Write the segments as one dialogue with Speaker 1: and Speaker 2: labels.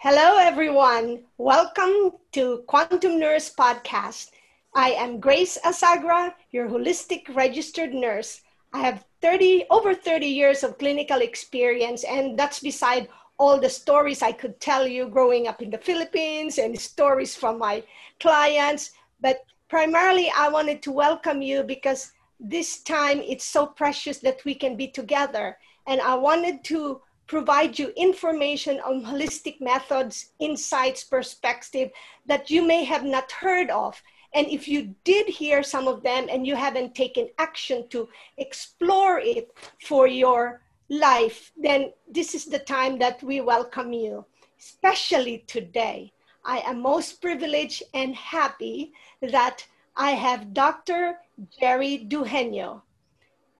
Speaker 1: Hello, everyone. Welcome to Quantum Nurse Podcast. I am Grace Asagra, your holistic registered nurse. I have 30 over 30 years of clinical experience, and that's beside all the stories I could tell you growing up in the Philippines and stories from my clients. But primarily, I wanted to welcome you because this time it's so precious that we can be together. And I wanted to provide you information on holistic methods, insights, perspective that you may have not heard of. And if you did hear some of them and you haven't taken action to explore it for your life, then this is the time that we welcome you, especially today. I am most privileged and happy that I have Dr. Jere Dugenio.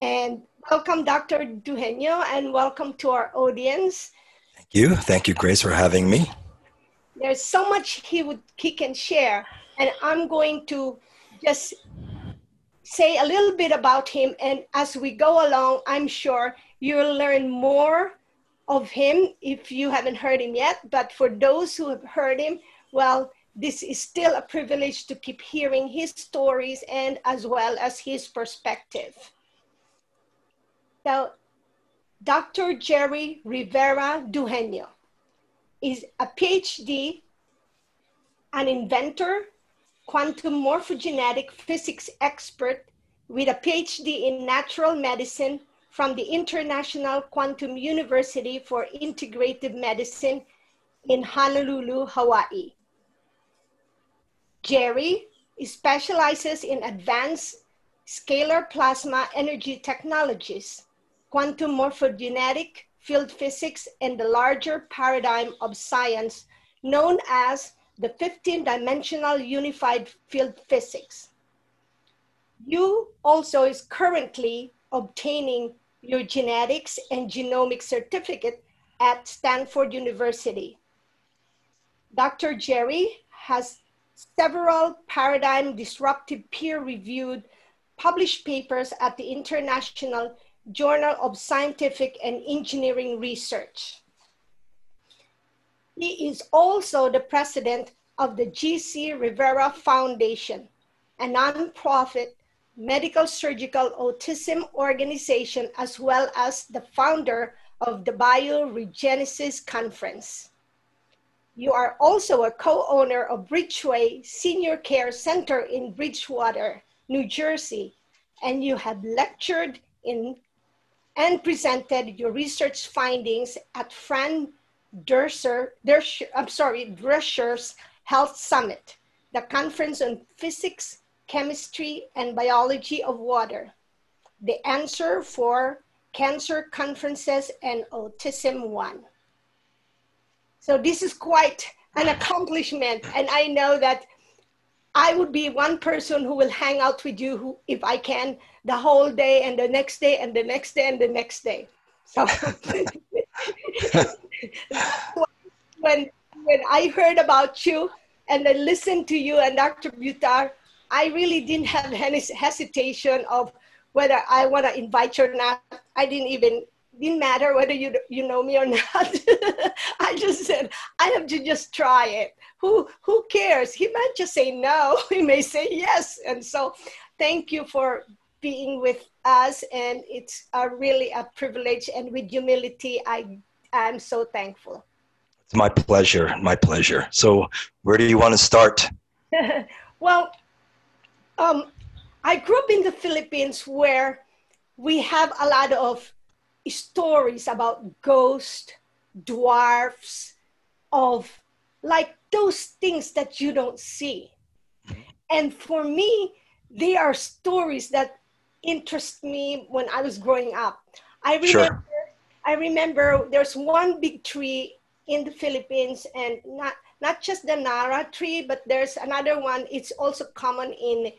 Speaker 1: And welcome, Dr. Dugenio, and welcome to our audience.
Speaker 2: Thank you. Thank you, Grace, for having me.
Speaker 1: There's so much he would he can share, and I'm going to just say a little bit about him. And as we go along, I'm sure you'll learn more of him if you haven't heard him yet. But for those who have heard him, well, this is still a privilege to keep hearing his stories and as well as his perspective. So, Dr. Jere Rivera Dugenio is a PhD, an inventor, quantum morphogenetic physics expert with a PhD in natural medicine from the International Quantum University for Integrative Medicine in Honolulu, Hawaii. Jere specializes in advanced scalar plasma energy technologies quantum morphogenetic field physics and the larger paradigm of science known as the 15 dimensional unified field physics. You also is currently obtaining your genetics and genomic certificate at Stanford University. Dr. Jere has several paradigm disruptive peer reviewed published papers at the International Journal of Scientific and Engineering Research. He is also the president of the G.C. Rivera Foundation, a nonprofit medical surgical autism organization, as well as the founder of the Bioregenesis Conference. You are also a co-owner of Bridgeway Senior Care Center in Bridgewater, New Jersey, and you have lectured in and presented your research findings at Fran Derser, I'm sorry, Drescher's Health Summit, the conference on physics, chemistry, and biology of water, the answer for cancer conferences and autism one. So this is quite an accomplishment. And I know that I would be one person who will hang out with you who, if I can the whole day and the next day and the next day and the next day. So when when I heard about you and I listened to you and Dr. Butar, I really didn't have any hesitation of whether I want to invite you or not. I didn't even didn't matter whether you you know me or not. I just said I have to just try it. Who who cares? He might just say no. He may say yes. And so, thank you for being with us, and it's a really a privilege. And with humility, I I'm so thankful.
Speaker 2: It's my pleasure. My pleasure. So, where do you want to start?
Speaker 1: well, um, I grew up in the Philippines where we have a lot of stories about ghosts, dwarfs, of like those things that you don't see. And for me, they are stories that interest me when I was growing up. I remember sure. I remember there's one big tree in the Philippines and not not just the narra tree, but there's another one. It's also common in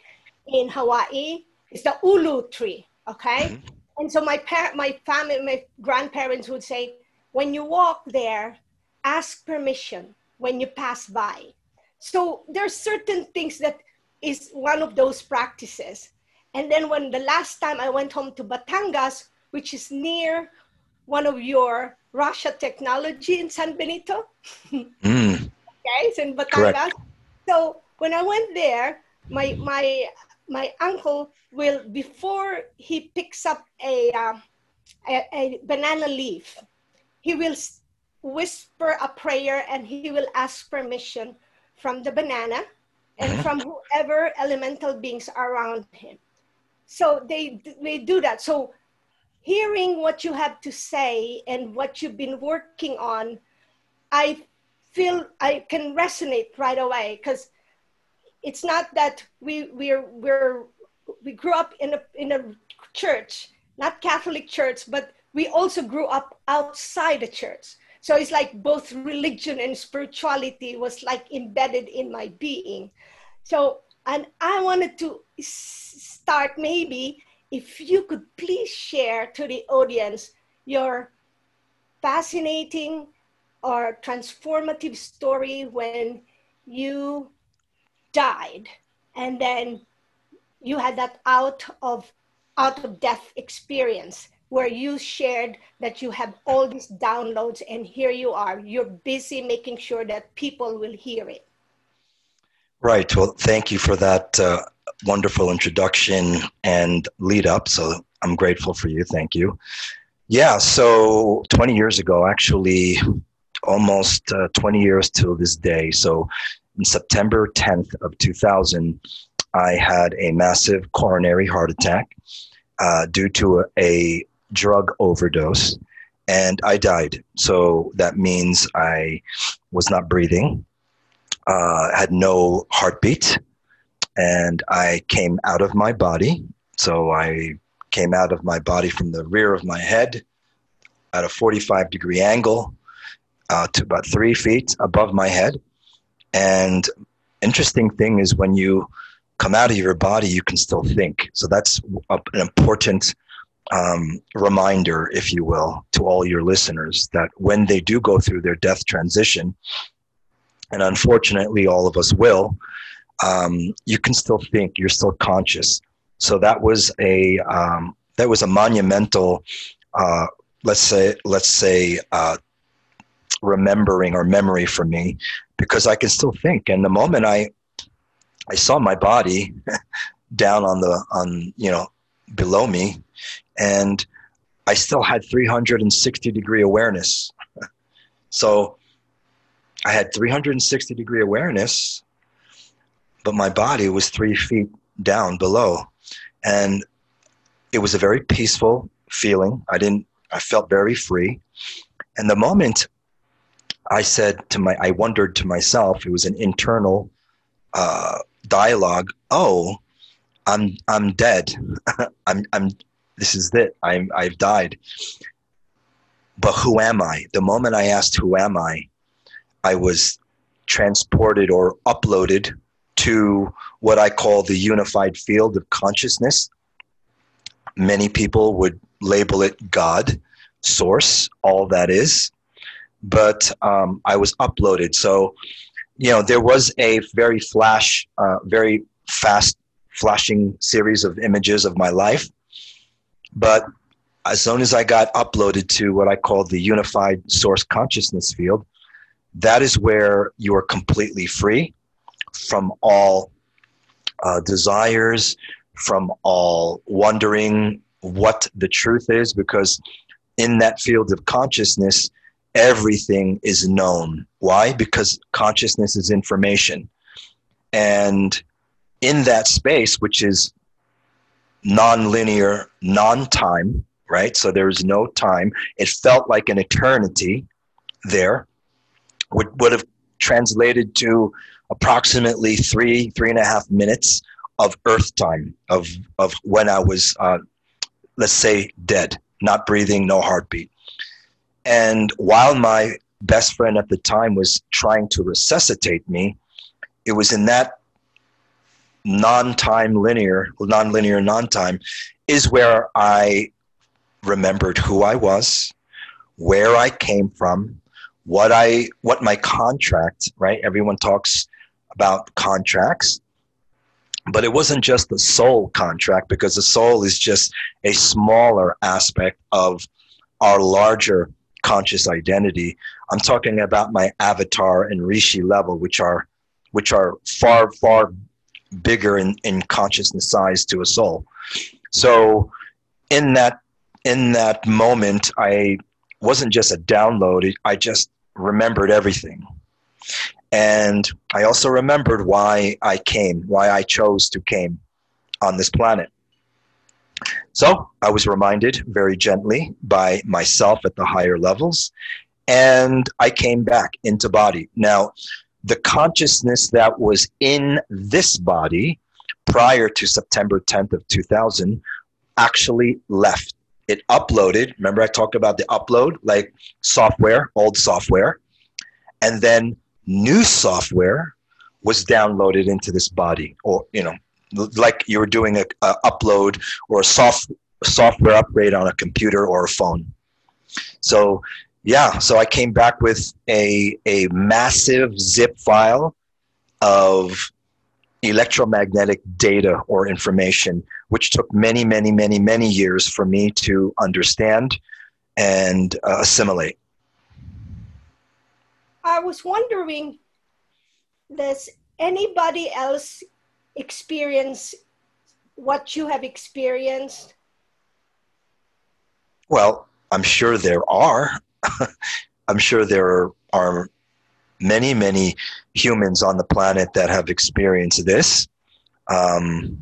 Speaker 1: in Hawaii. It's the ulu tree. Okay. Mm-hmm. And so my parent, my family, my grandparents would say, when you walk there, ask permission when you pass by. So there's certain things that is one of those practices. And then when the last time I went home to Batangas, which is near one of your Rasha Technology in San Benito.
Speaker 2: Mm,
Speaker 1: Okay, it's in Batangas.
Speaker 2: Correct.
Speaker 1: So when I went there, my my my uncle will before he picks up a uh, a, a banana leaf, he will whisper a prayer and he will ask permission from the banana and
Speaker 2: Mhm.
Speaker 1: from whoever elemental beings are around him. So they they do that. So hearing what you have to say and what you've been working on, I feel I can resonate right away because it's not that we we're we're we grew up in a in a church, not Catholic church, but we also grew up outside the church. So it's like both religion and spirituality was like embedded in my being. So and I wanted to start maybe if you could please share to the audience your fascinating or transformative story when you died and then you had that out of out of death experience where you shared that you have all these downloads and here you are you're busy making sure that people will hear it
Speaker 2: right. Well, thank you for that uh, wonderful introduction and lead up. So I'm grateful for you. Thank you. Yeah. So 20 years ago, actually, almost uh, 20 years till this day. So in September 10th of 2000, I had a massive coronary heart attack uh, due to a, a drug overdose, and I died. So that means I was not breathing, uh, had no heartbeat, and I came out of my body. So I came out of my body from the rear of my head at a 45 degree angle uh, to about three feet above my head. And interesting thing is when you come out of your body, you can still think. So that's an important um, reminder, if you will, to all your listeners that when they do go through their death transition, and unfortunately all of us will, um, you can still think. You're still conscious. So that was a um, that was a monumental, uh, let's say let's say uh, remembering or memory for me because I can still think. And the moment I I saw my body down on the on you know below me, and I still had 360 degree awareness. So I had 360 degree awareness, but my body was three feet down below, and it was a very peaceful feeling. I didn't. I felt very free, and the moment I said to my, I wondered to myself, it was an internal uh, dialogue. Oh, I'm, I'm dead. I'm, I'm, this is it. I'm, I've died. But who am I? The moment I asked, who am I? I was transported or uploaded to what I call the unified field of consciousness. Many people would label it God, source, all that is but um, I was uploaded. So, you know, there was a very flash, uh, very fast flashing series of images of my life. But as soon as I got uploaded to what I call the unified source consciousness field, that is where you are completely free from all uh, desires, from all wondering what the truth is, because in that field of consciousness, everything is known. Why? Because consciousness is information. And in that space, which is non-linear, non-time, right? So there's no time. It felt like an eternity there. Would would have translated to approximately three, three and a half minutes of Earth time of of when I was, uh, let's say, dead, not breathing, no heartbeat. And while my best friend at the time was trying to resuscitate me, it was in that non-time linear, non-linear non-time, is where I remembered who I was, where I came from, what I what my contract, right? Everyone talks about contracts. But it wasn't just the soul contract because the soul is just a smaller aspect of our larger conscious identity. I'm talking about my avatar and rishi level, which are which are far far bigger in, in consciousness size to a soul. So in that in that moment, I wasn't just a download. I just remembered everything. And I also remembered why I came, why I chose to came on this planet. So I was reminded very gently by myself at the higher levels, and I came back into body. Now, the consciousness that was in this body prior to September 10th of 2000 actually left. It uploaded. Remember, I talked about the upload, like software, old software, and then new software was downloaded into this body, or you know, like you were doing a, a upload or a soft software upgrade on a computer or a phone. So yeah, so I came back with a a massive zip file of electromagnetic data or information, which took many, many, many, many years for me to understand and uh, assimilate.
Speaker 1: I was wondering, does anybody else experience what you have experienced?
Speaker 2: Well, I'm sure there are. I'm sure there are many, many humans on the planet that have experienced this. Um,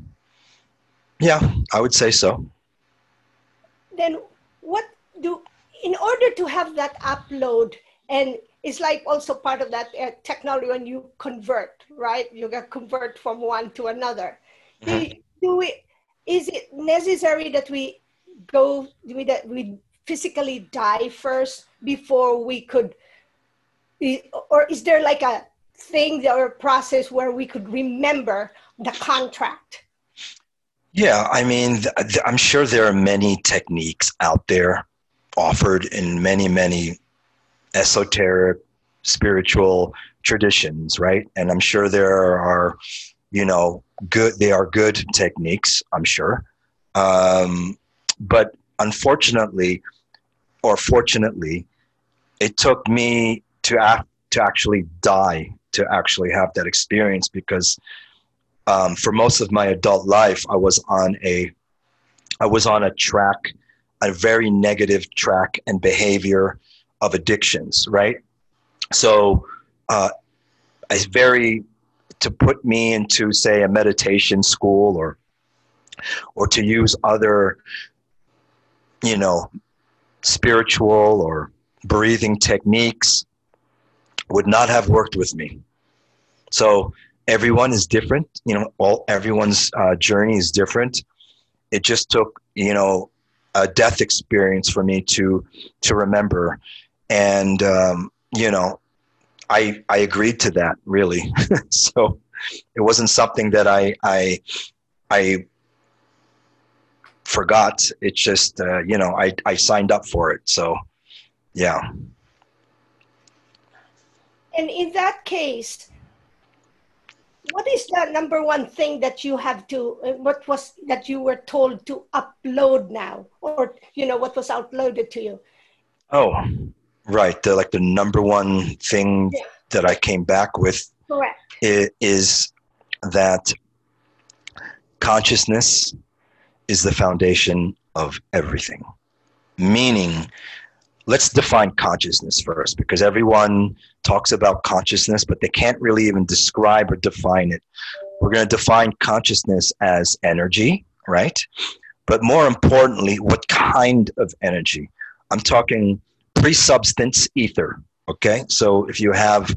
Speaker 2: yeah, I would say so.
Speaker 1: Then, what do, in order to have that upload, and it's like also part of that uh, technology when you convert, right? You get convert from one to another. Mm-hmm. Do, we, is it necessary that we go, that we physically die first before we could or is there like a thing or a process where we could remember the contract
Speaker 2: yeah i mean i'm sure there are many techniques out there offered in many many esoteric spiritual traditions right? And i'm sure there are you know good they are good techniques i'm sure. Um, but unfortunately or fortunately it took me to act, to actually die to actually have that experience because um, for most of my adult life I was on a I was on a track a very negative track and behavior of addictions right so uh, it's very to put me into say a meditation school or or to use other you know spiritual or breathing techniques would not have worked with me. So everyone is different. You know, all everyone's uh, journey is different. It just took you know a death experience for me to to remember, and um, you know, I I agreed to that really. so it wasn't something that I I I forgot. It's just uh, you know I I signed up for it. So yeah.
Speaker 1: And in that case, what is the number one thing that you have to uh, what was that you were told to upload now or you know what was uploaded to you
Speaker 2: oh right the like the number one thing yeah. that i came back with
Speaker 1: Correct.
Speaker 2: is that consciousness is the foundation of everything meaning let's define consciousness first because everyone talks about consciousness, but they can't really even describe or define it. We're going to define consciousness as energy, right? But more importantly, what kind of energy? I'm talking pre substance ether, okay? So if you have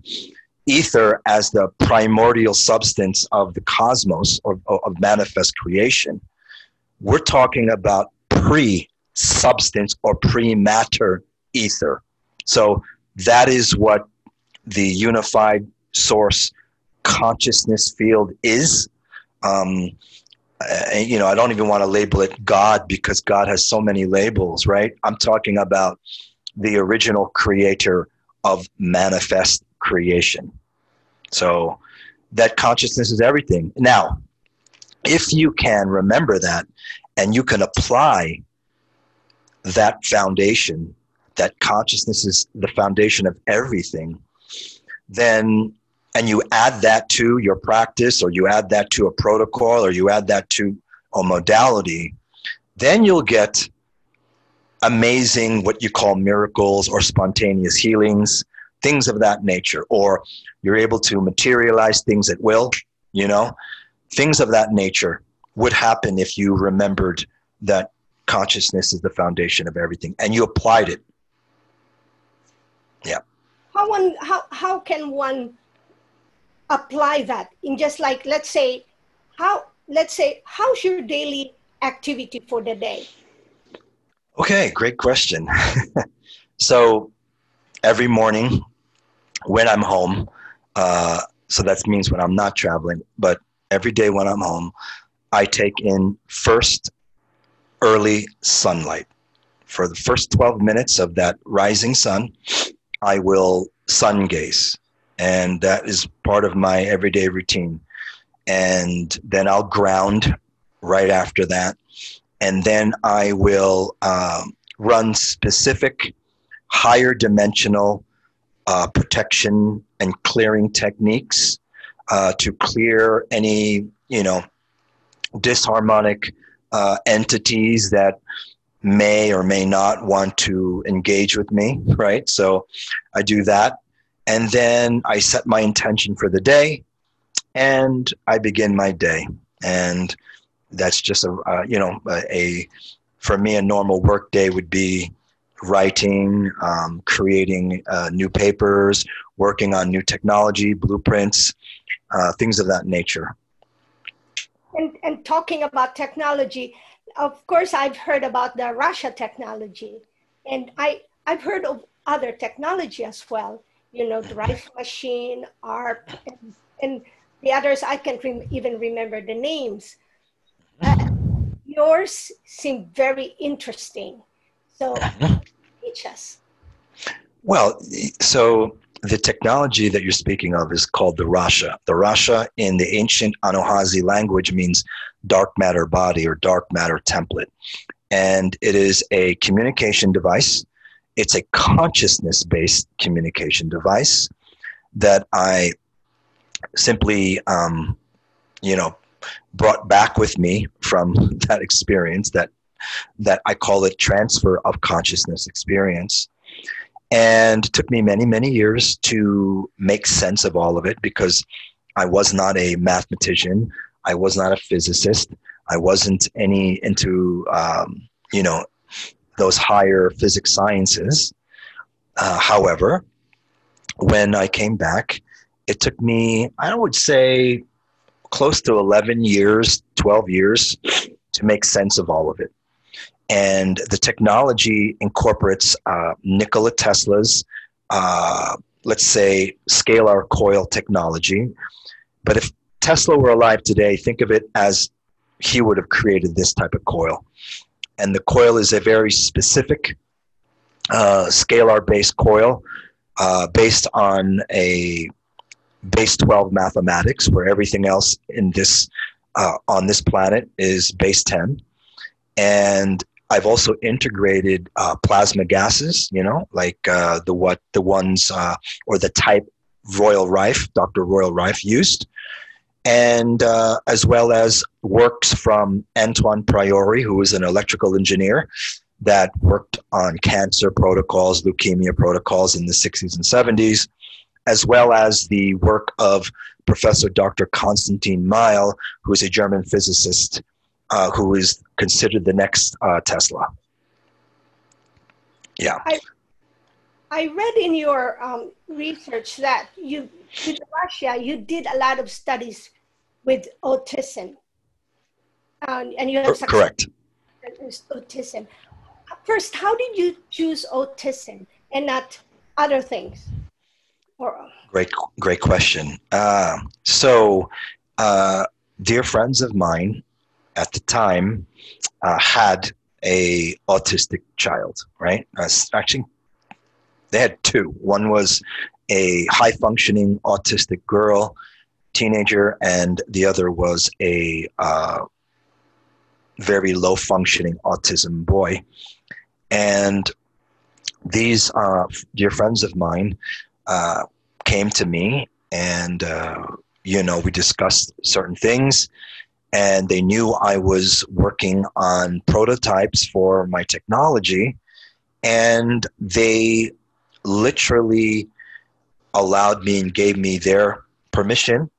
Speaker 2: ether as the primordial substance of the cosmos or of manifest creation, we're talking about pre substance or pre matter ether. So that is what the unified source consciousness field is. Um, and, you know, I don't even want to label it God because God has so many labels, right? I'm talking about the original creator of manifest creation. So that consciousness is everything. Now, if you can remember that and you can apply that foundation that consciousness is the foundation of everything, then and you add that to your practice or you add that to a protocol or you add that to a modality, then you'll get amazing what you call miracles or spontaneous healings, things of that nature, or you're able to materialize things at will, you know, things of that nature would happen if you remembered that consciousness is the foundation of everything and you applied it. Yeah.
Speaker 1: How one how how can one apply that in just like let's say how let's say how's your daily activity for the day?
Speaker 2: Okay, great question. so every morning when I'm home, uh, so that means when I'm not traveling, but every day when I'm home, I take in first early sunlight. For the first 12 minutes of that rising sun, I will sun gaze. And that is part of my everyday routine. And then I'll ground right after that. And then I will um, run specific higher dimensional uh, protection and clearing techniques uh, to clear any, you know, disharmonic uh, entities that may or may not want to engage with me, right? So I do that. And then I set my intention for the day and I begin my day. And that's just a, uh, you know, a, a, for me, a normal work day would be writing, um, creating uh, new papers, working on new technology, blueprints, uh, things of that nature.
Speaker 1: And, and talking about technology, of course, I've heard about the Rasha technology, and I, I've heard of other technology as well. You know, the Rife machine, ARP, and, and the others, I can't even remember the names. Uh, yours seem very interesting. So, teach us.
Speaker 2: Well, so the technology that you're speaking of is called the Rasha. The Rasha in the ancient Anasazi language means dark matter body or dark matter template. And it is a communication device. It's a consciousness based communication device that I simply, um, you know, brought back with me from that experience that that I call it transfer of consciousness experience and it took me many, many years to make sense of all of it because I was not a mathematician. I was not a physicist. I wasn't any into, um, you know, those higher physics sciences. Uh, however, when I came back, it took me, I would say, close to 11 years, 12 years to make sense of all of it and the technology incorporates uh, Nikola Tesla's, uh, let's say, scalar coil technology. But if Tesla were alive today, think of it as he would have created this type of coil. And the coil is a very specific uh, scalar based coil uh, based on a base 12 mathematics, where everything else in this uh, on this planet is base 10 and I've also integrated uh, plasma gases, you know, like uh, the what the ones uh, or the type Royal Rife, Dr. Royal Rife used, and uh, as well as works from Antoine Priore, who was an electrical engineer that worked on cancer protocols, leukemia protocols in the 60s and 70s, as well as the work of Professor Dr. Konstantin Meyl, who is a German physicist uh, who is considered the next uh, Tesla. Yeah.
Speaker 1: I, I read in your um, research that you, in Rasha, you did a lot of studies with autism. Um, and you have
Speaker 2: correct
Speaker 1: autism. First, how did you choose autism and not other things?
Speaker 2: Or, great, great question. Uh, so, uh, dear friends of mine at the time uh, had a autistic child, right? Uh, actually, they had two. One was a high functioning autistic girl, teenager, and the other was a uh, very low functioning autism boy. And these uh, dear friends of mine uh, came to me and, uh, you know, we discussed certain things and they knew I was working on prototypes for my technology and they literally allowed me and gave me their permission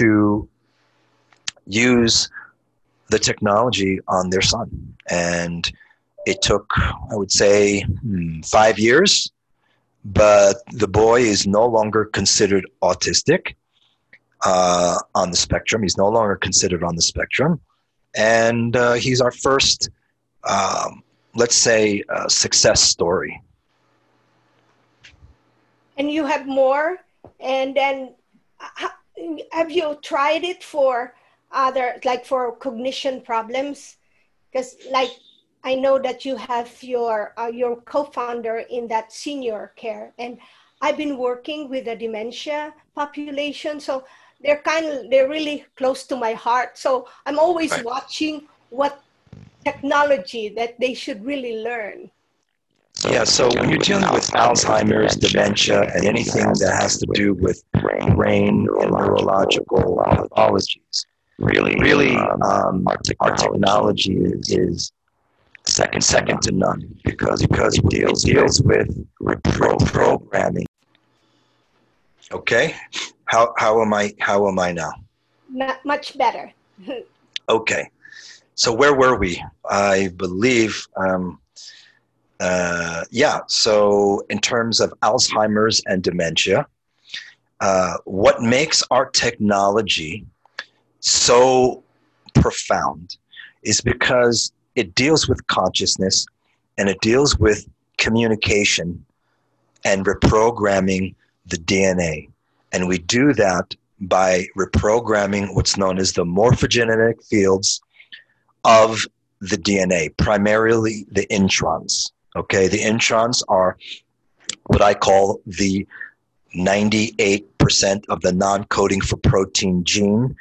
Speaker 2: to use the technology on their son. And it took, I would say, hmm, five years, but the boy is no longer considered autistic uh, on the spectrum. He's no longer considered on the spectrum. And uh, he's our first, um, let's say, uh, success story.
Speaker 1: And you have more? And then have you tried it for other like for cognition problems because like i know that you have your uh, your co-founder in that senior care and i've been working with the dementia population so they're kind of they're really close to my heart so i'm always right. watching what technology that they should really learn
Speaker 2: yeah, so when you're dealing with Alzheimer's, dementia, and anything that has to do with brain and neurological pathologies, really, really, um, um, our, technology our, technology is, is second second to none because because it deals deals with reprogramming. Okay, how how am I how am I now?
Speaker 1: Not much better.
Speaker 2: okay, so where were we? I believe. Um, uh, yeah, so in terms of Alzheimer's and dementia, uh, what makes our technology so profound is because it deals with consciousness and it deals with communication and reprogramming the DNA. And we do that by reprogramming what's known as the morphogenetic fields of the DNA, primarily the introns. Okay, the introns are what I call the 98% of the non coding for protein gene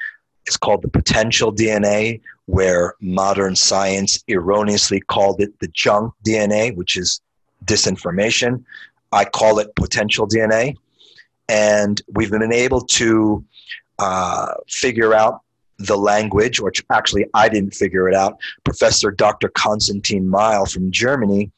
Speaker 2: it's called the potential DNA, where modern science erroneously called it the junk DNA, which is disinformation. I call it potential DNA. And we've been able to uh, figure out the language, or actually, I didn't figure it out. Professor Dr. Konstantin Meyl from Germany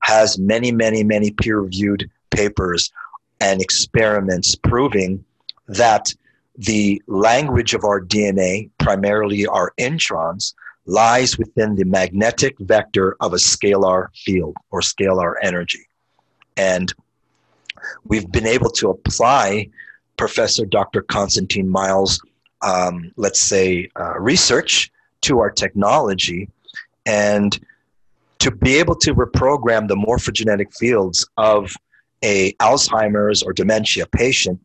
Speaker 2: has many, many, many peer reviewed papers and experiments proving that the language of our DNA, primarily our introns, lies within the magnetic vector of a scalar field or scalar energy. And we've been able to apply Professor Dr. Constantine Meyl's um, let's say, uh, research to our technology and to be able to reprogram the morphogenetic fields of a Alzheimer's or dementia patient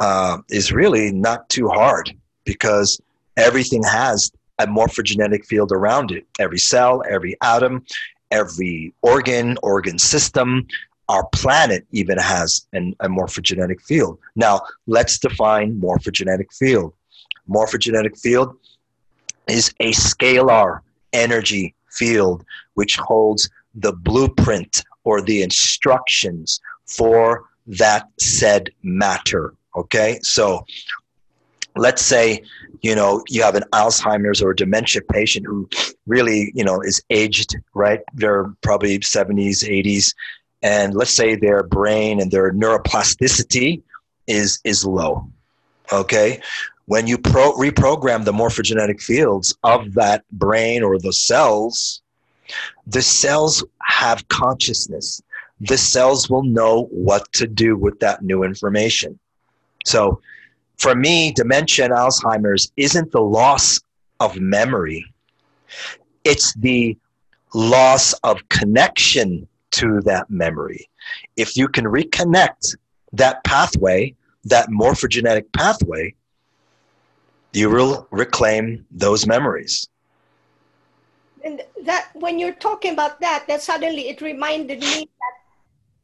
Speaker 2: uh, is really not too hard because everything has a morphogenetic field around it. Every cell, every atom, every organ, organ system, our planet even has an, a morphogenetic field. Now, let's define morphogenetic field. Morphogenetic field is a scalar energy field which holds the blueprint or the instructions for that said matter Okay, so let's say you know you have an alzheimer's or dementia patient who really you know is aged right? They're probably 70s 80s and let's say their brain and their neuroplasticity is is low. Okay when you pro- reprogram the morphogenetic fields of that brain or the cells the cells have consciousness. The cells will know what to do with that new information so for me, dementia and Alzheimer's isn't the loss of memory, it's the loss of connection to that memory. If you can reconnect that pathway, that morphogenetic pathway, you will reclaim those memories.
Speaker 1: And that when you're talking about that, that suddenly it reminded me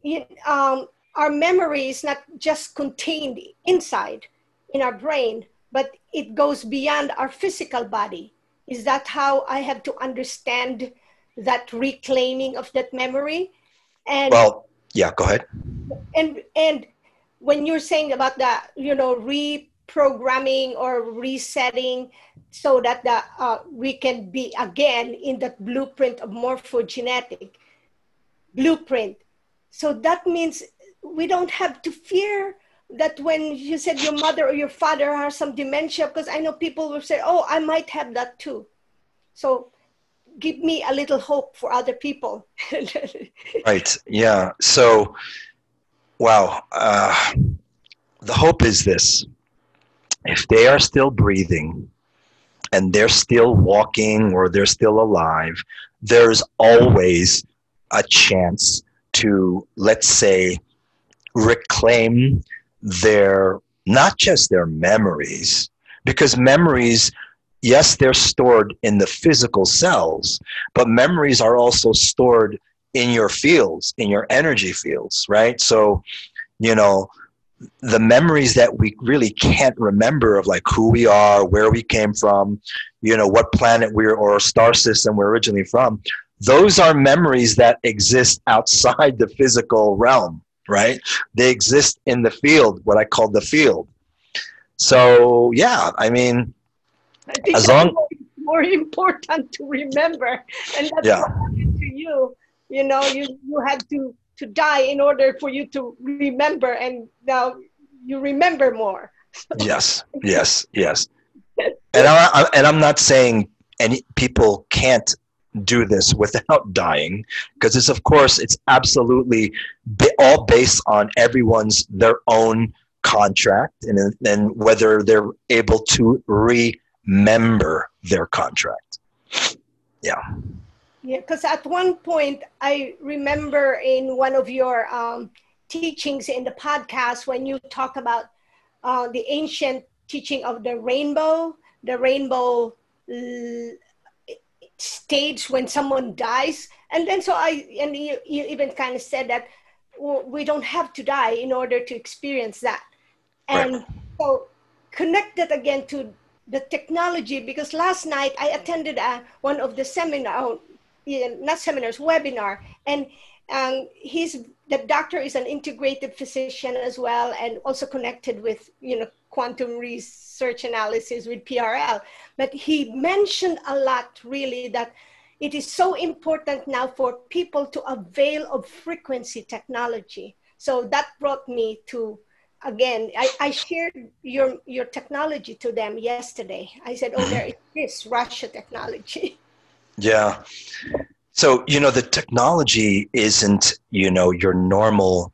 Speaker 1: that um, our memory is not just contained inside in our brain, but it goes beyond our physical body. Is that how I have to understand that reclaiming of that memory?
Speaker 2: And well, Yeah, go ahead.
Speaker 1: And and when you're saying about the you know reprogramming or resetting so that the uh, we can be again in that blueprint of morphogenetic blueprint so that means we don't have to fear that when you said your mother or your father has some dementia because i know people will say oh i might have that too. So give me a little hope for other people.
Speaker 2: Right yeah so wow uh, the hope is this. If they are still breathing and they're still walking or they're still alive there's always a chance to let's say reclaim their not just their memories because memories yes they're stored in the physical cells but memories are also stored in your fields in your energy fields right? So you know the memories that we really can't remember of like who we are where we came from you know what planet we're or star system we're originally from those are memories that exist outside the physical realm right? They exist in the field, what I call the field. So yeah, I mean,
Speaker 1: I as long more important to remember, and that's yeah. to you. You know, you you had to to die in order for you to remember, and now you remember more.
Speaker 2: yes, yes, yes. And I, and I'm not saying any people can't do this without dying because it's of course it's absolutely all based on everyone's their own contract and then whether they're able to remember their contract. Yeah.
Speaker 1: Yeah because at one point i remember in one of your um, teachings in the podcast when you talk about uh, the ancient teaching of the rainbow the rainbow stage when someone dies. And then so i and you, you even kind of said that well, we don't have to die in order to experience that. And right. so connect that again to the technology because last night i attended a, uh, one of the seminar not seminars webinar. And um, he's the doctor is an integrated physician as well and also connected with you know quantum research analysis with prl but he mentioned a lot really that it is so important now for people to avail of frequency technology. So that brought me to again i, I shared your your technology to them yesterday. I said oh there mm-hmm. is this Rasha technology.
Speaker 2: Yeah. So, you know, the technology isn't, you know, your normal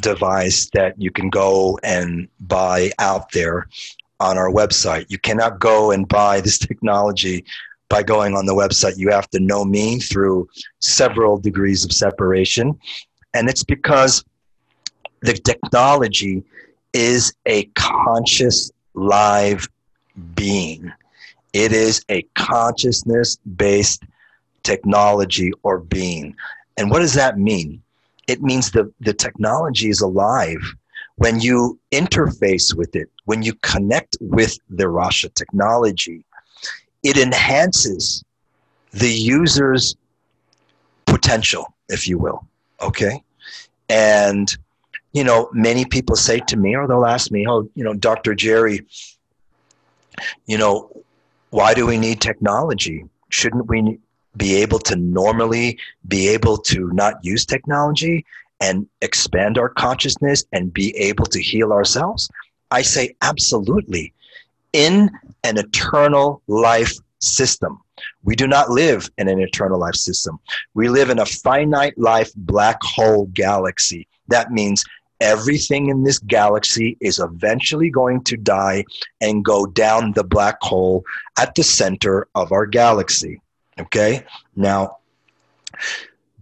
Speaker 2: device that you can go and buy out there on our website. You cannot go and buy this technology by going on the website. You have to know me through several degrees of separation. And it's because the technology is a conscious live being. It is a consciousness based technology, or being. And what does that mean? It means the, the technology is alive when you interface with it, when you connect with the Rasha technology, it enhances the user's potential, if you will. Okay? And, you know, many people say to me, or they'll ask me, oh, you know, Dr. Jere, you know, why do we need technology? Shouldn't we be able to normally be able to not use technology and expand our consciousness and be able to heal ourselves? I say absolutely. In an eternal life system, we do not live in an eternal life system. We live in a finite life black hole galaxy. That means everything in this galaxy is eventually going to die and go down the black hole at the center of our galaxy. Okay. Now,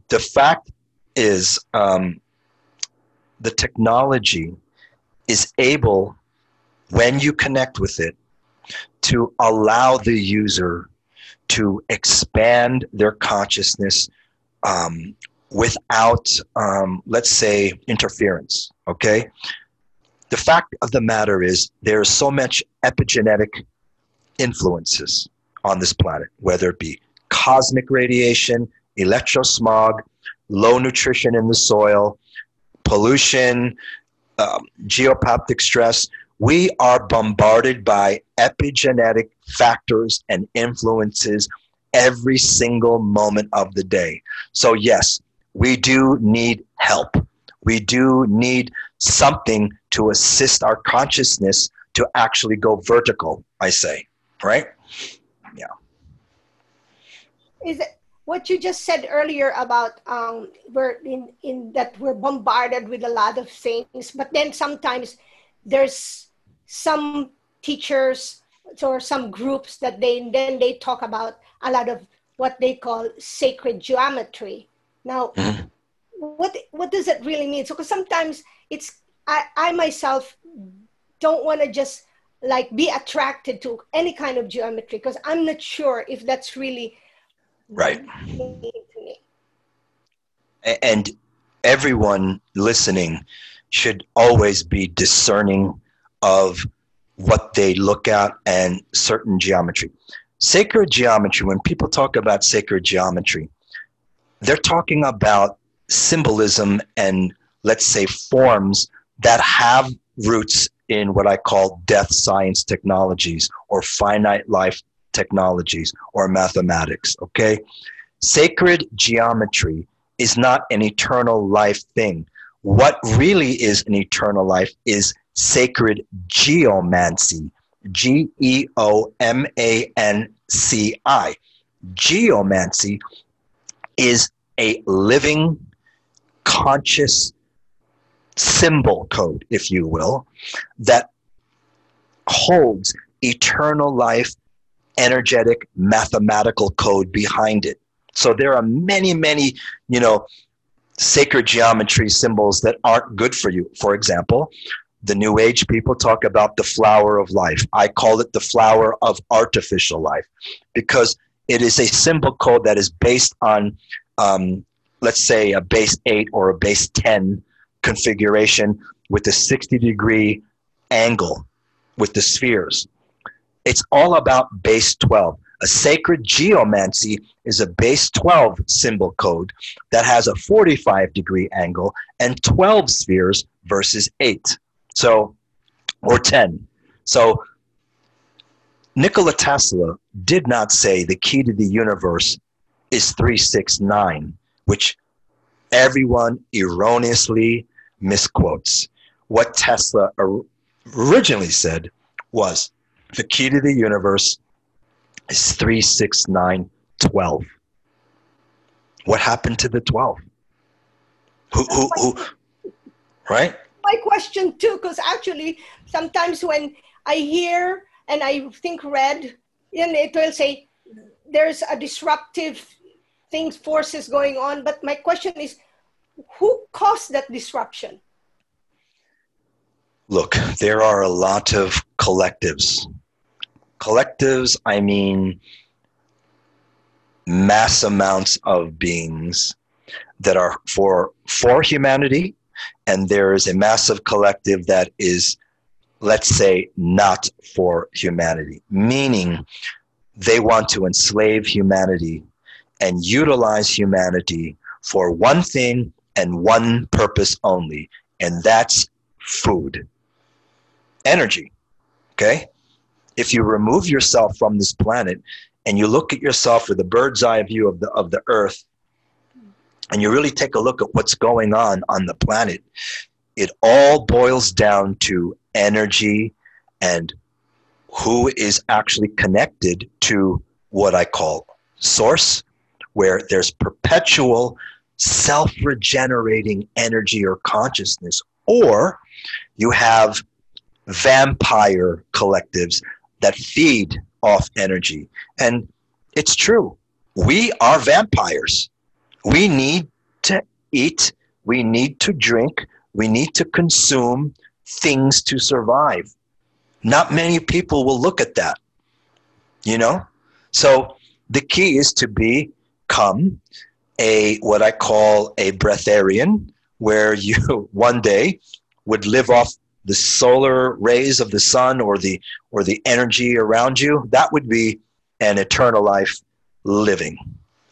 Speaker 2: the fact is, um, the technology is able, when you connect with it, to allow the user to expand their consciousness um, without, um, let's say, interference. Okay. The fact of the matter is, there's so much epigenetic influences on this planet, whether it be cosmic radiation, electrosmog, low nutrition in the soil, pollution, um, geopathic stress. We are bombarded by epigenetic factors and influences every single moment of the day. So, yes, we do need help. We do need something to assist our consciousness to actually go vertical, I say, right? Yeah.
Speaker 1: Is it what you just said earlier about um, we're in, in that we're bombarded with a lot of things, but then sometimes there's some teachers or some groups that they then they talk about a lot of what they call sacred geometry. Now, mm-hmm. what what does that really mean? So, because sometimes it's I, I myself don't want to just like be attracted to any kind of geometry because I'm not sure if that's really
Speaker 2: right. And everyone listening should always be discerning of what they look at and certain geometry. Sacred geometry, when people talk about sacred geometry, they're talking about symbolism and let's say forms that have roots in what I call death science technologies or finite life technologies or mathematics. Okay? Sacred geometry is not an eternal life thing. What really is an eternal life is sacred geomancy. G E O M A N C I. Geomancy is a living, conscious symbol code, if you will, that holds eternal life, energetic, mathematical code behind it. So there are many, many, you know, sacred geometry symbols that aren't good for you. For example, the New Age people talk about the flower of life. I call it the flower of artificial life because it is a symbol code that is based on, um, let's say, a base 8 or a base 10 configuration with a 60 degree angle with the spheres. It's all about base 12. A sacred geomancy is a base 12 symbol code that has a 45 degree angle and 12 spheres versus 8. So, or 10. So, Nikola Tesla did not say the key to the universe is 369, which everyone erroneously misquotes. What Tesla originally said was the key to the universe is 36912. What happened to the 12? Who, who, who, right?
Speaker 1: My question too, because actually sometimes when I hear and I think read, and it will say there's a disruptive things, forces going on. But my question is, who caused that disruption?
Speaker 2: Look, there are a lot of collectives. Collectives, I mean mass amounts of beings that are for for humanity and there is a massive collective that is let's say not for humanity meaning they want to enslave humanity and utilize humanity for one thing and one purpose only, and that's food, energy. Okay? If you remove yourself from this planet and you look at yourself with a bird's eye view of the, of the earth, and you really take a look at what's going on on the planet, it all boils down to energy and who is actually connected to what I call source, where there's perpetual self regenerating energy or consciousness, or you have vampire collectives that feed off energy. And it's true. We are vampires. We need to eat, we need to drink, we need to consume things to survive. Not many people will look at that, you know? So the key is to become a what I call a breatharian, where you one day would live off the solar rays of the sun or the or the energy around you. That would be an eternal life living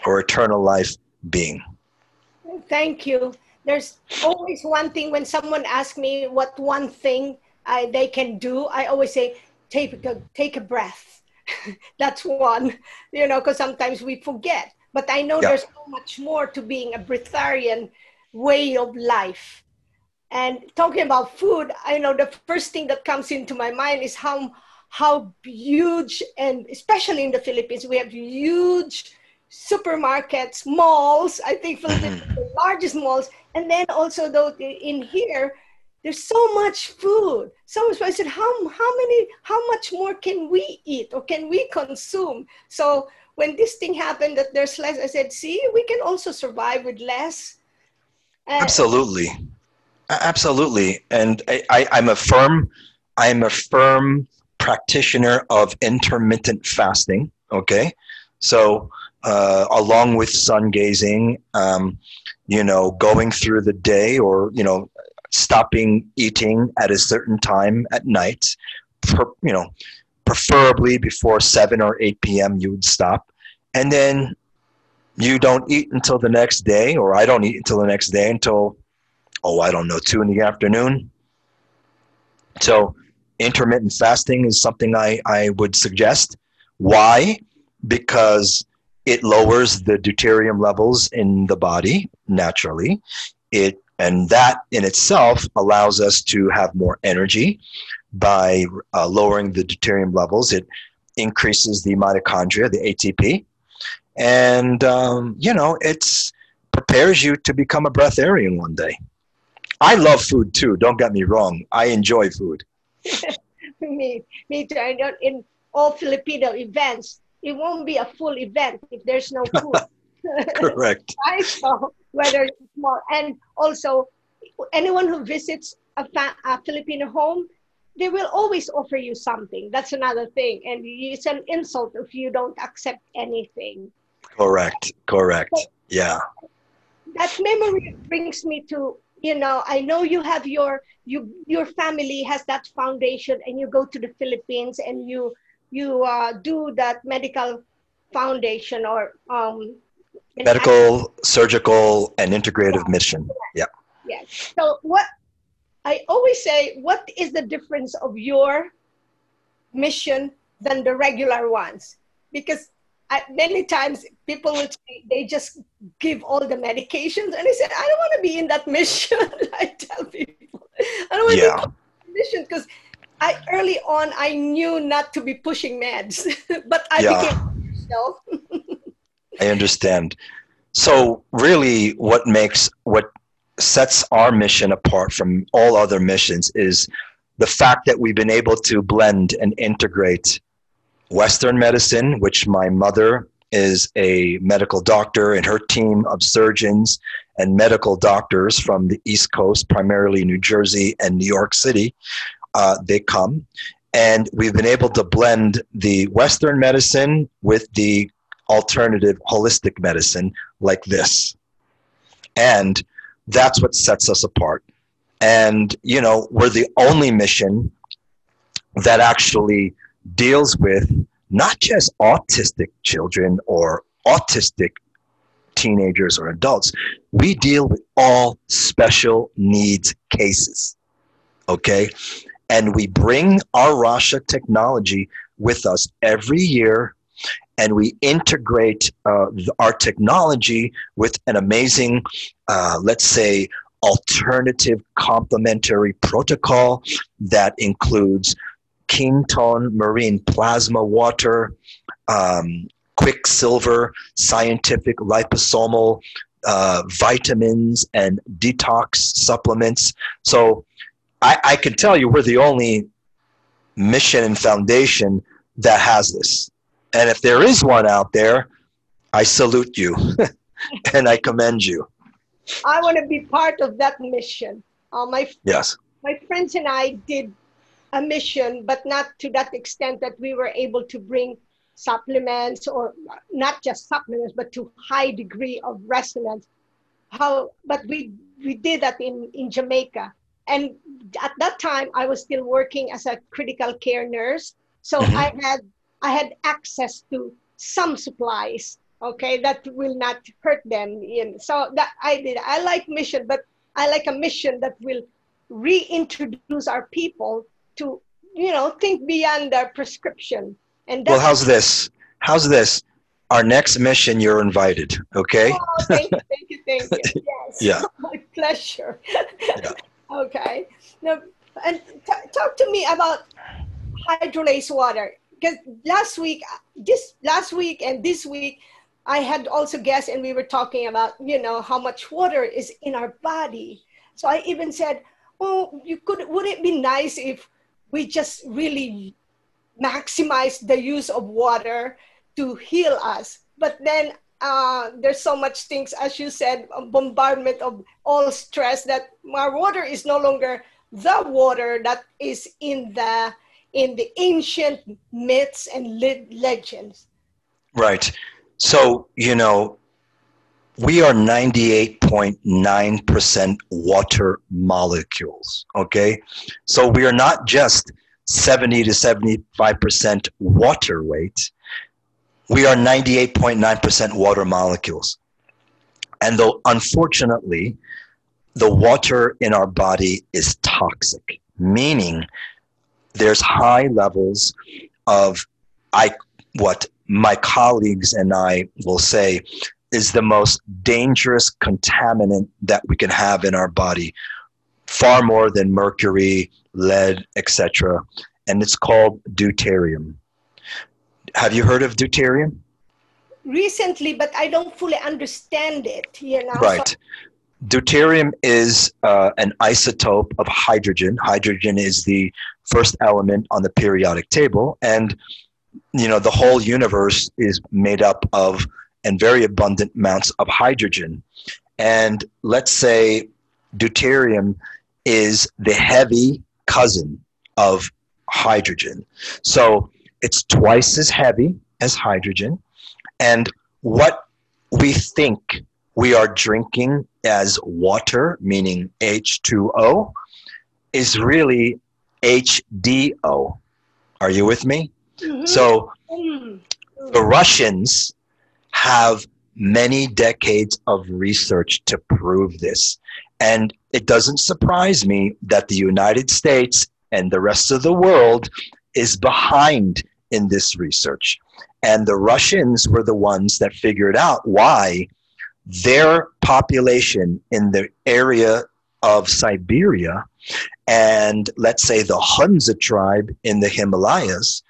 Speaker 2: or eternal life being.
Speaker 1: Thank you. There's always one thing when someone asks me what one thing I, they can do, I always say, take a, take a breath. That's one, you know, because sometimes we forget. But I know yeah. there's so much more to being a breatharian way of life. And talking about food, I know the first thing that comes into my mind is how how huge and especially in the Philippines we have huge supermarkets, malls. I think Philippines mm-hmm. the largest malls, and then also though in here there's so much food. So I said, how how many how much more can we eat or can we consume? So when this thing happened that there's less, I said, see, we can also survive with less.
Speaker 2: Absolutely. Absolutely. And I, I, I'm a firm, I'm a firm practitioner of intermittent fasting. Okay. So, uh, along with sun gazing, um, you know, going through the day or, you know, stopping eating at a certain time at night, per, you know, preferably before 7 or 8 p.m., you would stop. And then you don't eat until the next day, or I don't eat until the next day until, oh, I don't know, 2 in the afternoon. So, intermittent fasting is something I, I would suggest. Why? Because it lowers the deuterium levels in the body naturally. It and that in itself allows us to have more energy by uh, lowering the deuterium levels. It increases the mitochondria, the ATP, and um, you know it prepares you to become a breatharian one day. I love food too. Don't get me wrong. I enjoy food.
Speaker 1: me, me too. I don't, in all Filipino events, it won't be a full event if there's no food.
Speaker 2: Correct.
Speaker 1: I so whether it's small and also anyone who visits a, fa- a Filipino home, they will always offer you something. That's another thing, and it's an insult if you don't accept anything.
Speaker 2: Correct. Correct. So, yeah.
Speaker 1: That memory brings me to you know i know you have your you your family has that foundation and you go to the philippines and you you uh, do that medical foundation or um,
Speaker 2: medical surgical and integrative yeah. mission. Yeah.
Speaker 1: Yes so what i always say what is the difference of your mission than the regular ones? Because I, many times people will say they just give all the medications and i said i don't want to be in that mission i tell people i don't want yeah. to be in mission because i early on i knew not to be pushing meds but i yeah. became myself
Speaker 2: i understand so really what makes what sets our mission apart from all other missions is the fact that we've been able to blend and integrate Western medicine, which my mother is a medical doctor, and her team of surgeons and medical doctors from the East Coast, primarily New Jersey and New York City, uh, they come. And we've been able to blend the Western medicine with the alternative holistic medicine like this. And that's what sets us apart. And, you know, we're the only mission that actually deals with not just autistic children or autistic teenagers or adults. We deal with all special needs cases. Okay? And we bring our Rasha technology with us every year and we integrate uh, our technology with an amazing, uh, let's say, alternative complementary protocol that includes Quinton marine plasma water, um, quicksilver, scientific liposomal uh, vitamins, and detox supplements. So I, I can tell you we're the only mission and foundation that has this. And if there is one out there, I salute you and I commend you.
Speaker 1: I want to be part of that mission. Uh, my
Speaker 2: yes,
Speaker 1: my friends and I did a mission, but not to that extent that we were able to bring supplements or not just supplements, but to high degree of resonance. How, but we we did that in in Jamaica, and at that time I was still working as a critical care nurse, so mm-hmm. I had I had access to some supplies okay, that will not hurt them. And so that I did. I like mission, but I like a mission that will reintroduce our people to, you know, think beyond their prescription.
Speaker 2: And well, how's this? How's this? Our next mission, you're invited. Okay.
Speaker 1: Oh, thank you, thank you, thank you. Yes.
Speaker 2: yeah.
Speaker 1: My pleasure. Yeah. okay. Now, and t- talk to me about hydrolyzed water because last week, this last week and this week, I had also guests and we were talking about, you know, how much water is in our body. So I even said, oh, you could, would it be nice if we just really maximize the use of water to heal us? But then uh, there's so much things, as you said, bombardment of all stress that our water is no longer the water that is in the in the ancient myths and legends.
Speaker 2: Right. So, you know, we are 98.9% water molecules, okay? So we are not just 70 to 75% water weight. We are 98.9% water molecules. And though unfortunately, the water in our body is toxic, meaning there's high levels of I what my colleagues and I will say is the most dangerous contaminant that we can have in our body, far more than mercury, lead, etc. And it's called deuterium. Have you heard of deuterium?
Speaker 1: Recently, but I don't fully understand it. You know.
Speaker 2: Right. So- Deuterium is uh, an isotope of hydrogen. Hydrogen is the first element on the periodic table, and you know the whole universe is made up of and very abundant amounts of hydrogen. And let's say deuterium is the heavy cousin of hydrogen. So it's twice as heavy as hydrogen. And what we think we are drinking as water meaning H2O is really HDO are you with me? Mm-hmm. So mm-hmm. the Russians have many decades of research to prove this. And it doesn't surprise me that the United States and the rest of the world is behind in this research. And the Russians were the ones that figured out why their population in the area of Siberia and let's say the Hunza tribe in the Himalayas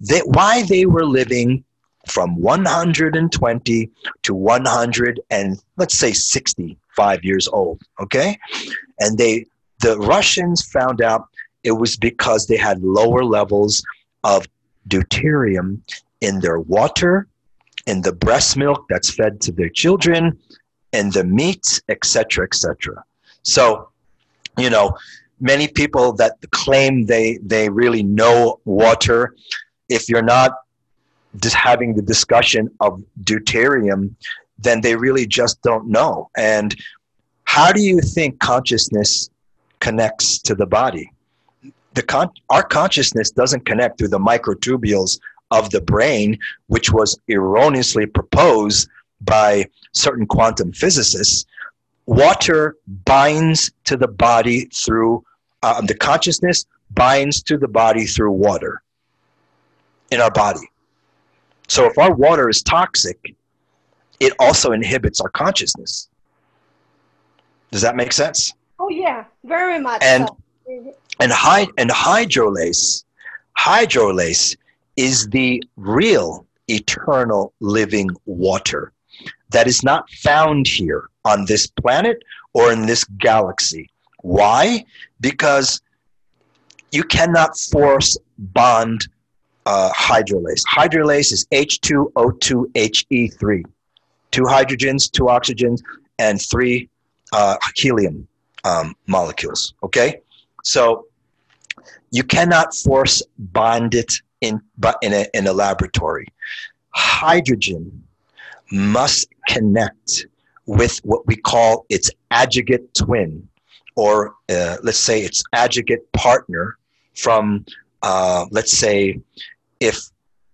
Speaker 2: they, why they were living from 120 to 100 and let's say 65 years old okay? And they the russians found out it was because they had lower levels of deuterium in their water in the breast milk that's fed to their children in the meat etc etc so you know many people that claim they they really know water if you're not just having the discussion of deuterium, then they really just don't know. And how do you think consciousness connects to the body? The con- our consciousness doesn't connect through the microtubules of the brain, which was erroneously proposed by certain quantum physicists. Water binds to the body through uh, the consciousness binds to the body through water in our body. So if our water is toxic, it also inhibits our consciousness. Does that make sense?
Speaker 1: Oh yeah, very much.
Speaker 2: And
Speaker 1: so.
Speaker 2: and hy- and hydrolyse, hydrolyse is the real eternal living water that is not found here on this planet or in this galaxy. Why? Because you cannot force bond uh, hydrolyse. Hydrolyse is H2O2HE3. Two hydrogens, two oxygens, and three uh, helium um, molecules. Okay? So you cannot force bond it in, in, a, in a laboratory. Hydrogen must connect with what we call its adjugate twin, or uh, let's say its adjugate partner from, uh, let's say, if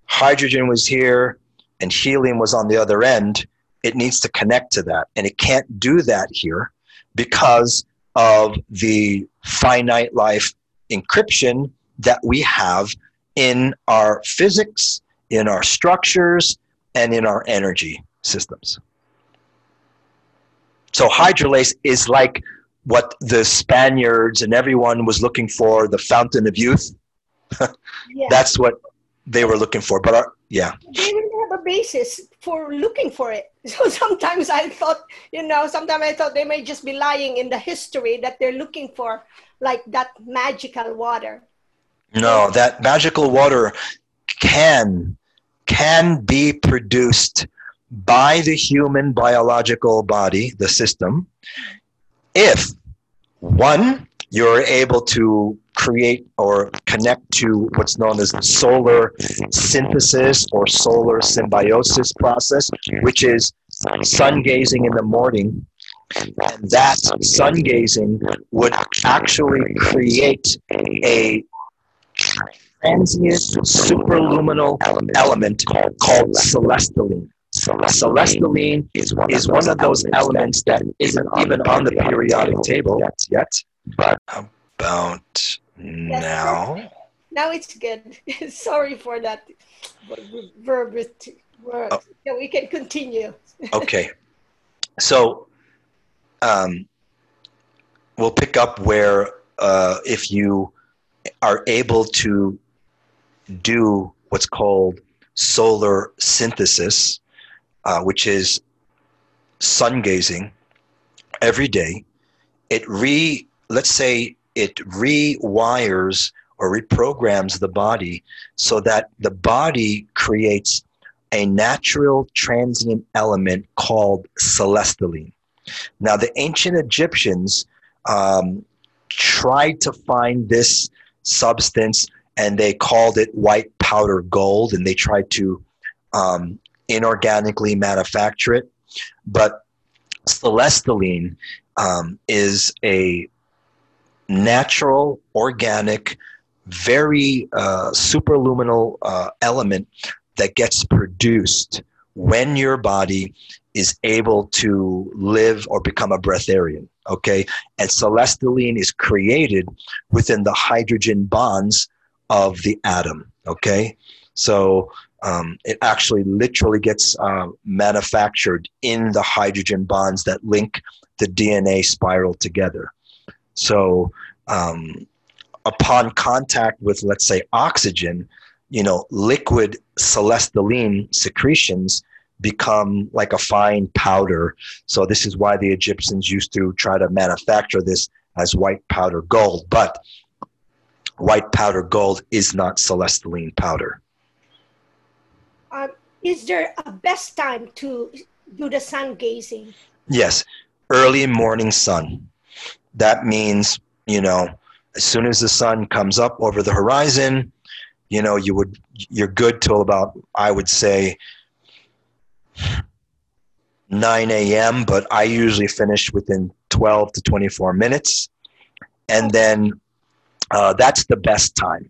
Speaker 2: hydrogen was here, and helium was on the other end, it needs to connect to that. And it can't do that here because of the finite life encryption that we have in our physics, in our structures, and in our energy systems. So hydrolase is like what the Spaniards and everyone was looking for, the fountain of youth. yeah. That's what they were looking for. But our, yeah.
Speaker 1: They didn't have a basis for looking for it. So sometimes I thought, you know, sometimes I thought they may just be lying in the history that they're looking for, like that magical water.
Speaker 2: No, that magical water can can be produced by the human biological body, the system, if one, you're able to create or connect to what's known as solar synthesis or solar symbiosis process, which is sun gazing in the morning. And that sun gazing would actually create a transient superluminal element called celestaline. Celestaline is one, of those elements that isn't even on the periodic table yet. About now?
Speaker 1: Now it's good. Sorry for that verb. Word. Oh. Yeah, we can continue.
Speaker 2: okay. So um, we'll pick up where uh, if you are able to do what's called solar synthesis, uh, which is sun gazing every day, it re let's say it rewires or reprograms the body so that the body creates a natural transient element called celestaline. Now, the ancient Egyptians um, tried to find this substance and they called it white powder gold and they tried to um, inorganically manufacture it. But celestaline um, is a natural, organic, very uh, superluminal uh, element that gets produced when your body is able to live or become a breatharian. Okay, and celestaline is created within the hydrogen bonds of the atom. Okay, so um, it actually literally gets uh, manufactured in the hydrogen bonds that link the DNA spiral together. So, um, upon contact with, let's say, oxygen, you know, liquid celestaline secretions become like a fine powder. So, this is why the Egyptians used to try to manufacture this as white powder gold. But white powder gold is not celestaline powder.
Speaker 1: Uh, is there a best time to do the sun gazing?
Speaker 2: Yes, early morning sun that means, you know, as soon as the sun comes up over the horizon, you know, you would you're good till about I would say 9 a.m., but I usually finish within 12 to 24 minutes. And then uh, that's the best time.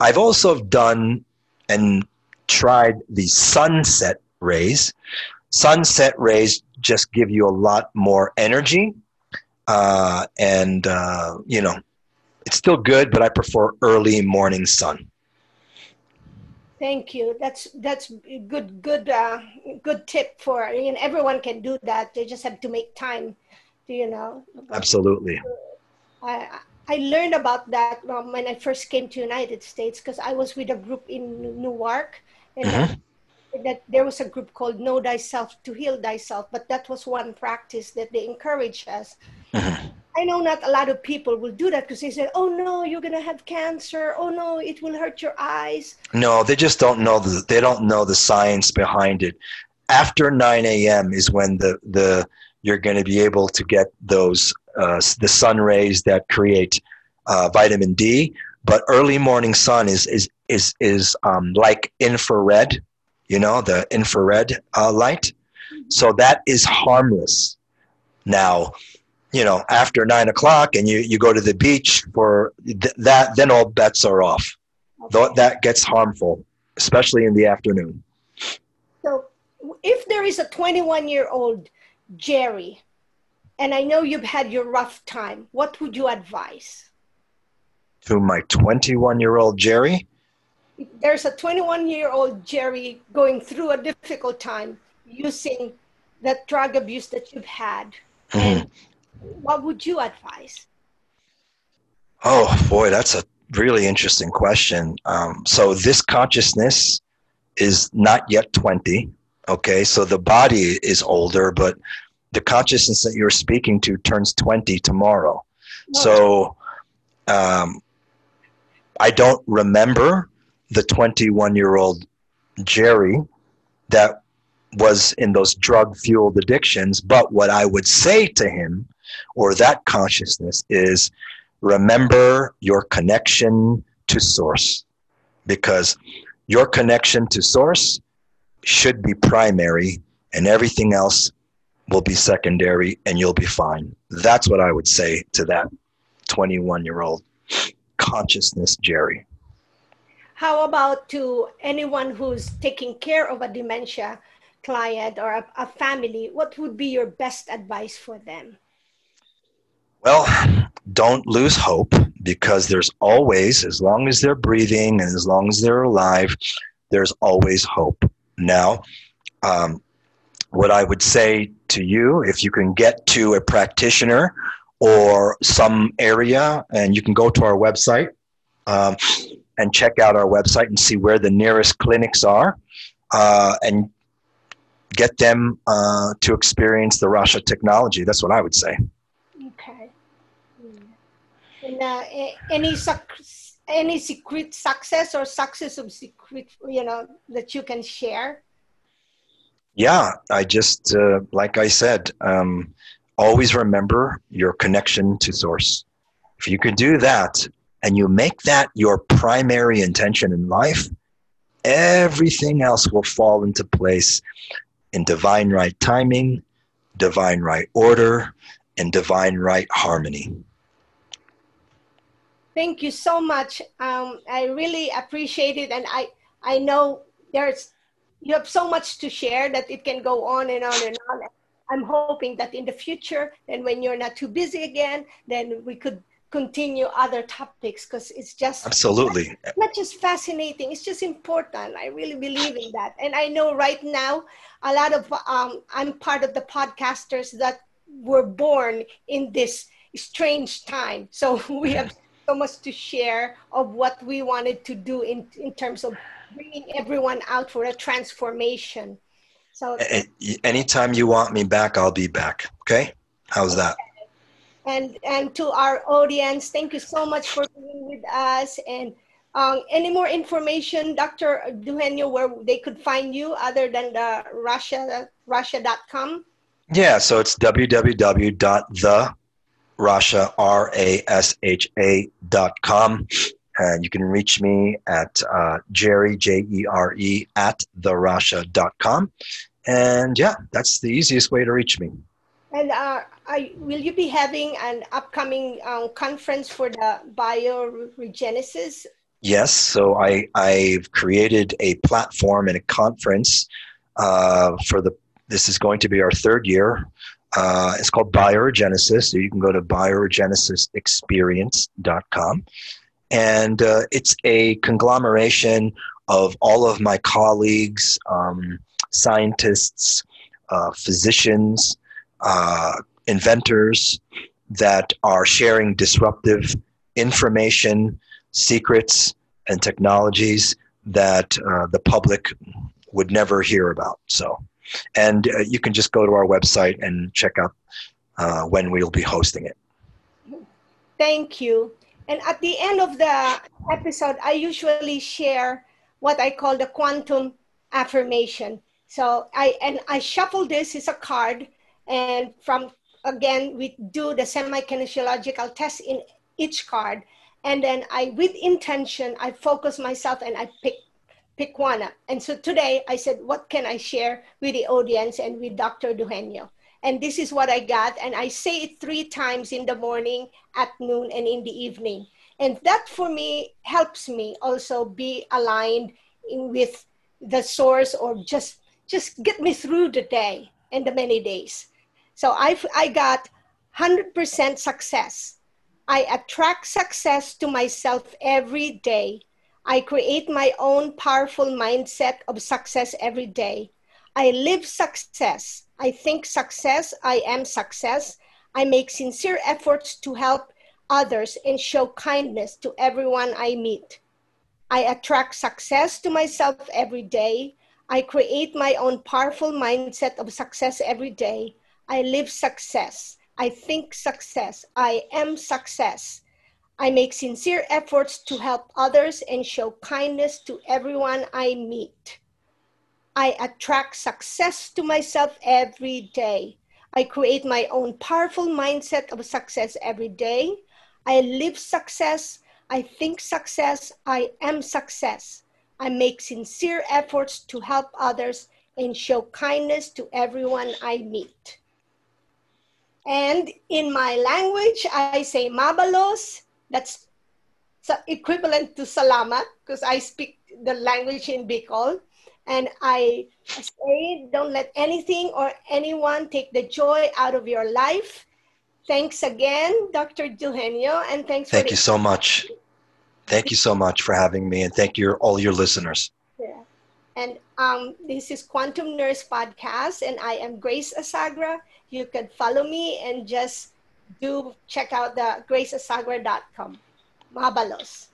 Speaker 2: I've also done and tried the sunset rays. Sunset rays just give you a lot more energy uh, and uh, you know, it's still good, but I prefer early morning sun.
Speaker 1: Thank you. That's that's good good uh, good tip for and everyone can do that. They just have to make time. Do You know.
Speaker 2: Absolutely.
Speaker 1: I I learned about that um, when I first came to United States because I was with a group in Newark and. Mm-hmm. That, there was a group called Know Thyself to Heal Thyself, but that was one practice that they encouraged us I know not a lot of people will do that because they say, "Oh no, you're gonna have cancer. Oh no, it will hurt your eyes."
Speaker 2: No, they just don't know the they don't know the science behind it. After 9 a.m. is when the the you're going to be able to get those uh, the sun rays that create uh, vitamin D. But early morning sun is is is is um, like infrared, you know, the infrared uh, light. So that is harmless. Now, you know after nine o'clock and you you go to the beach for th- that then all bets are off okay. that gets harmful especially in the afternoon
Speaker 1: so if there is a 21 year old Jere, and I know you've had your rough time, what would you advise?
Speaker 2: To my 21 year old
Speaker 1: Jere? There's a 21 year old Jere going through a difficult time using that drug abuse that you've had, mm-hmm. what would you advise?
Speaker 2: Oh, boy, that's a really interesting question. Um, so, this consciousness is not yet 20. Okay, so the body is older, but the consciousness that you're speaking to turns 20 tomorrow. So um, I don't remember the 21 year old Jere that was in those drug fueled addictions, but what I would say to him or that consciousness is remember your connection to source because your connection to source should be primary and everything else will be secondary and you'll be fine. That's what I would say to that 21 year old consciousness Jere.
Speaker 1: How about to anyone who's taking care of a dementia client or a, a family? What would be your best advice for them?
Speaker 2: Well, don't lose hope because there's always, as long as they're breathing and as long as they're alive, there's always hope. Now, um, what I would say to you, if you can get to a practitioner or some area, and you can go to our website um, and check out our website and see where the nearest clinics are, uh, and get them uh, to experience the Rasha technology. That's what I would say.
Speaker 1: Okay. And uh, any any secret success or success of secret, you know, that you can share?
Speaker 2: yeah, I just, uh, like I said, um, always remember your connection to source. If you can do that and you make that your primary intention in life, everything else will fall into place in divine right timing, divine right order, and divine right harmony.
Speaker 1: Thank you so much. Um, I really appreciate it, and I I know there's you have so much to share that it can go on and on and on. I'm hoping that in the future, and when you're not too busy again, then we could continue other topics because it's just
Speaker 2: absolutely
Speaker 1: not, not, just fascinating it's just important i really believe in that and i know right now a lot of um, i'm part of the podcasters that were born in this strange time so we have so much to share of what we wanted to do in, in terms of bringing everyone out for a transformation. So
Speaker 2: anytime you want me back, I'll be back. Okay, how's that?
Speaker 1: And and to our audience, thank you so much for being with us. And um, any more information, Dr. Dugenio, where they could find you other than the Rasha Rasha.com?
Speaker 2: Yeah, so it's www.the R A S H A dot com. And you can reach me at uh, Jere, J E R E, at therasha.com. And yeah, that's the easiest way to reach me.
Speaker 1: And uh, I, will you be having an upcoming um, conference for the bioregenesis?
Speaker 2: Yes, so I, I've created a platform and a conference uh, for the, this is going to be our third year. Uh, it's called Bioregenesis. So you can go to bioregenesisexperience.com. And uh, it's a conglomeration of all of my colleagues, um, scientists, uh, physicians, uh, inventors that are sharing disruptive information, secrets, and technologies that uh, the public would never hear about. So, and uh, you can just go to our website and check out uh, when we'll be hosting it.
Speaker 1: Thank you. And at the end of the episode, I usually share what I call the quantum affirmation. So I and I shuffle this is a card, and from again we do the semi-kinesiological test in each card, and then I with intention I focus myself and I pick pick one up. And so today I said, what can I share with the audience and with Dr. Dugenio? and this is what I got. And I say it three times in the morning, at noon, and in the evening. And that for me helps me also be aligned with the source or just just get me through the day and the many days. So I, I got 100% success. I attract success to myself every day. I create my own powerful mindset of success every day. I live success. I think success. I am success. I make sincere efforts to help others and show kindness to everyone I meet. I attract success to myself every day. I create my own powerful mindset of success every day. I live success. I think success. I am success. I make sincere efforts to help others and show kindness to everyone I meet. I attract success to myself every day. I create my own powerful mindset of success every day. I live success. I think success. I am success. I make sincere efforts to help others and show kindness to everyone I meet. And in my language, I say mabalos. That's equivalent to salamat because I speak the language in Bicol. And I say, don't let anything or anyone take the joy out of your life. Thanks again, Dr. Dugenio, and thanks.
Speaker 2: Thank you so much. Thank you so much for having me, and thank you all your listeners.
Speaker 1: Yeah. And um, this is Quantum Nurse Podcast, and I am Grace Asagra. You can follow me and just do check out the graceasagra.com. Mabalos.